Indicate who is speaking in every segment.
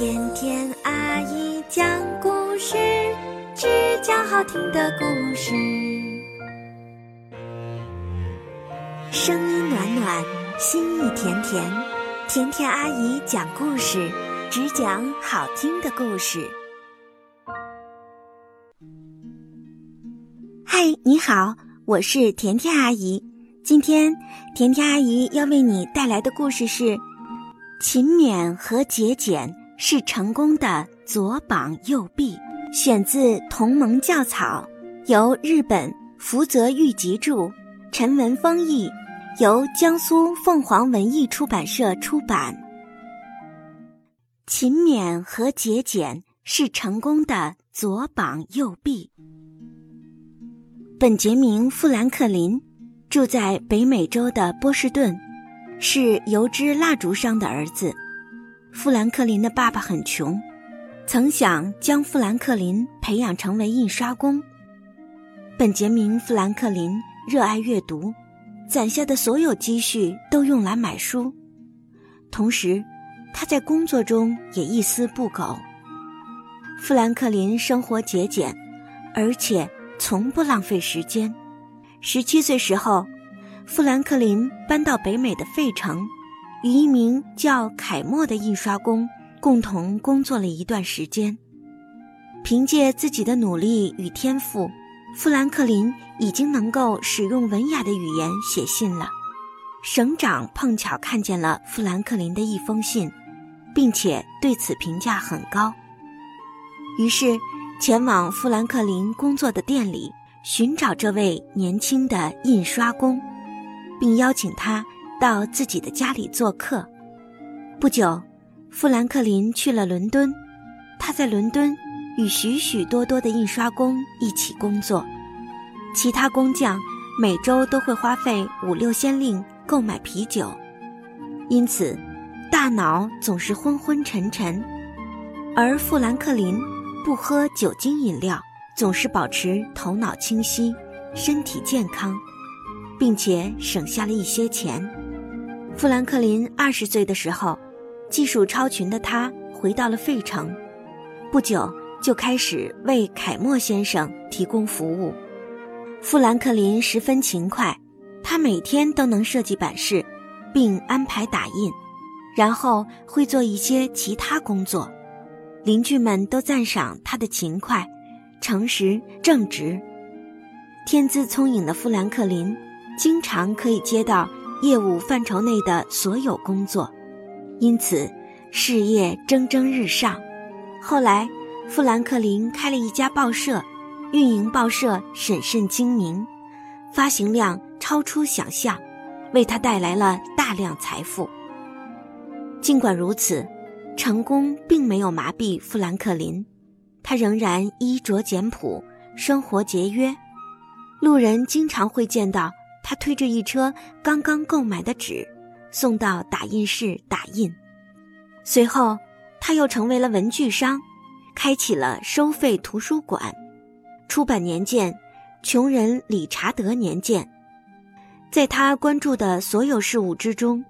Speaker 1: 甜甜阿姨讲故事，只讲好听的故事。声音暖暖，心意甜甜，甜甜阿姨讲故事，只讲好听的故事。嗨，你好，我是甜甜阿姨。今天，甜甜阿姨要为你带来的故事是。勤勉和节俭是成功的左膀右臂。选自《同盟教草》，由日本福泽谕吉著，陈文峰译，由江苏凤凰文艺出版社出版。勤勉和节俭是成功的左膀右臂。本杰明·富兰克林住在北美洲的波士顿。是油脂蜡烛商的儿子，富兰克林的爸爸很穷，曾想将富兰克林培养成为印刷工。本杰明·富兰克林热爱阅读，攒下的所有积蓄都用来买书，同时他在工作中也一丝不苟。富兰克林生活节俭，而且从不浪费时间。十七岁时候。富兰克林搬到北美的费城，与一名叫凯默的印刷工共同工作了一段时间。凭借自己的努力与天赋，富兰克林已经能够使用文雅的语言写信了。省长碰巧看见了富兰克林的一封信，并且对此评价很高，于是前往富兰克林工作的店里寻找这位年轻的印刷工。并邀请他到自己的家里做客。不久，富兰克林去了伦敦。他在伦敦与许许多多的印刷工一起工作，其他工匠每周都会花费五六先令购买啤酒，因此大脑总是昏昏沉沉。而富兰克林不喝酒精饮料，总是保持头脑清晰，身体健康。并且省下了一些钱。富兰克林二十岁的时候，技术超群的他回到了费城，不久就开始为凯默先生提供服务。富兰克林十分勤快，他每天都能设计版式，并安排打印，然后会做一些其他工作。邻居们都赞赏他的勤快、诚实、正直。天资聪颖的富兰克林。经常可以接到业务范畴内的所有工作，因此事业蒸蒸日上。后来，富兰克林开了一家报社，运营报社审慎精明，发行量超出想象，为他带来了大量财富。尽管如此，成功并没有麻痹富兰克林，他仍然衣着简朴，生活节约。路人经常会见到。他推着一车刚刚购买的纸，送到打印室打印。随后，他又成为了文具商，开启了收费图书馆，出版年鉴《穷人理查德年鉴》。在他关注的所有事物之中，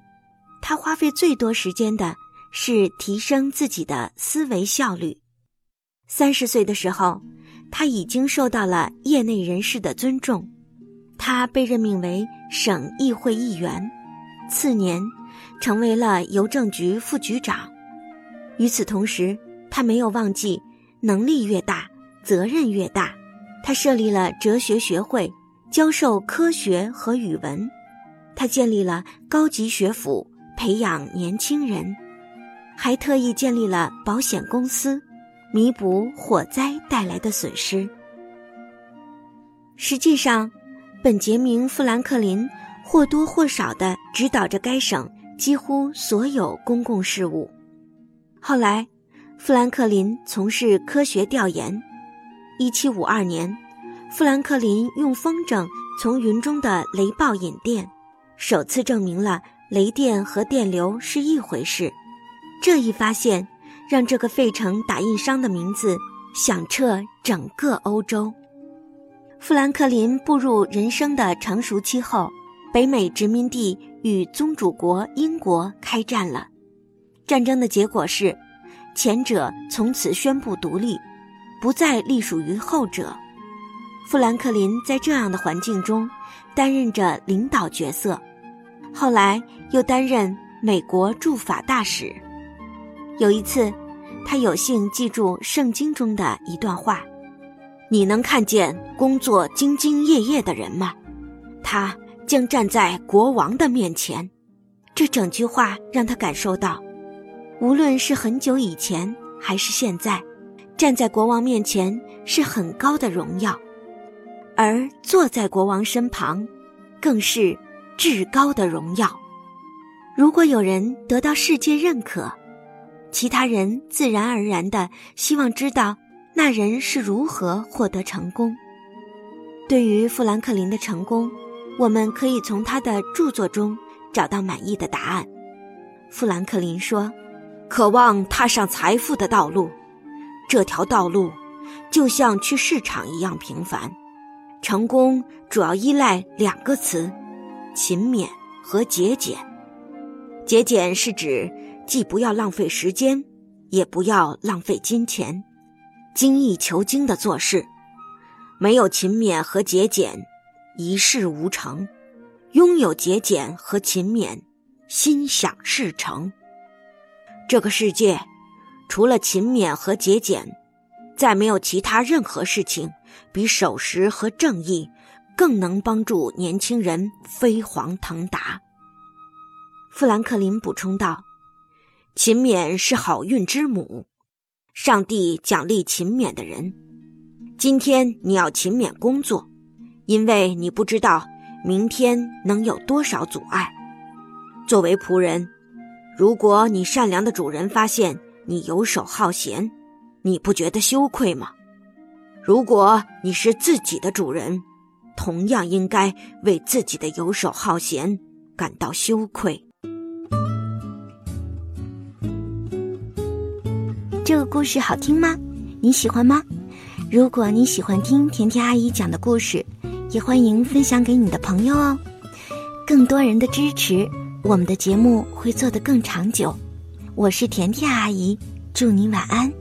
Speaker 1: 他花费最多时间的是提升自己的思维效率。三十岁的时候，他已经受到了业内人士的尊重。他被任命为省议会议员，次年成为了邮政局副局长。与此同时，他没有忘记，能力越大，责任越大。他设立了哲学学会，教授科学和语文。他建立了高级学府，培养年轻人，还特意建立了保险公司，弥补火灾带来的损失。实际上。本杰明·富兰克林或多或少地指导着该省几乎所有公共事务。后来，富兰克林从事科学调研。1752年，富兰克林用风筝从云中的雷暴引电，首次证明了雷电和电流是一回事。这一发现让这个费城打印商的名字响彻整个欧洲。富兰克林步入人生的成熟期后，北美殖民地与宗主国英国开战了。战争的结果是，前者从此宣布独立，不再隶属于后者。富兰克林在这样的环境中担任着领导角色，后来又担任美国驻法大使。有一次，他有幸记住圣经中的一段话：“你能看见工作兢兢业业的人吗？他将站在国王的面前。”这整句话让他感受到，无论是很久以前还是现在，站在国王面前是很高的荣耀，而坐在国王身旁，更是至高的荣耀。如果有人得到世界认可，其他人自然而然的希望知道那人是如何获得成功。对于富兰克林的成功，我们可以从他的著作中。找到满意的答案，富兰克林说：“渴望踏上财富的道路，这条道路就像去市场一样平凡。成功主要依赖两个词：勤勉和节俭。节俭是指既不要浪费时间，也不要浪费金钱，精益求精的做事。没有勤勉和节俭，一事无成。”拥有节俭和勤勉，心想事成。这个世界，除了勤勉和节俭，再没有其他任何事情比守时和正义更能帮助年轻人飞黄腾达。富兰克林补充道：“勤勉是好运之母，上帝奖励勤勉的人。今天你要勤勉工作，因为你不知道。”明天能有多少阻碍？作为仆人，如果你善良的主人发现你游手好闲，你不觉得羞愧吗？如果你是自己的主人，同样应该为自己的游手好闲感到羞愧。故事好听吗？你喜欢吗？如果你喜欢听甜甜阿姨讲的故事。也欢迎分享给你的朋友哦，更多人的支持，我们的节目会做得更长久。我是甜甜阿姨，祝你晚安。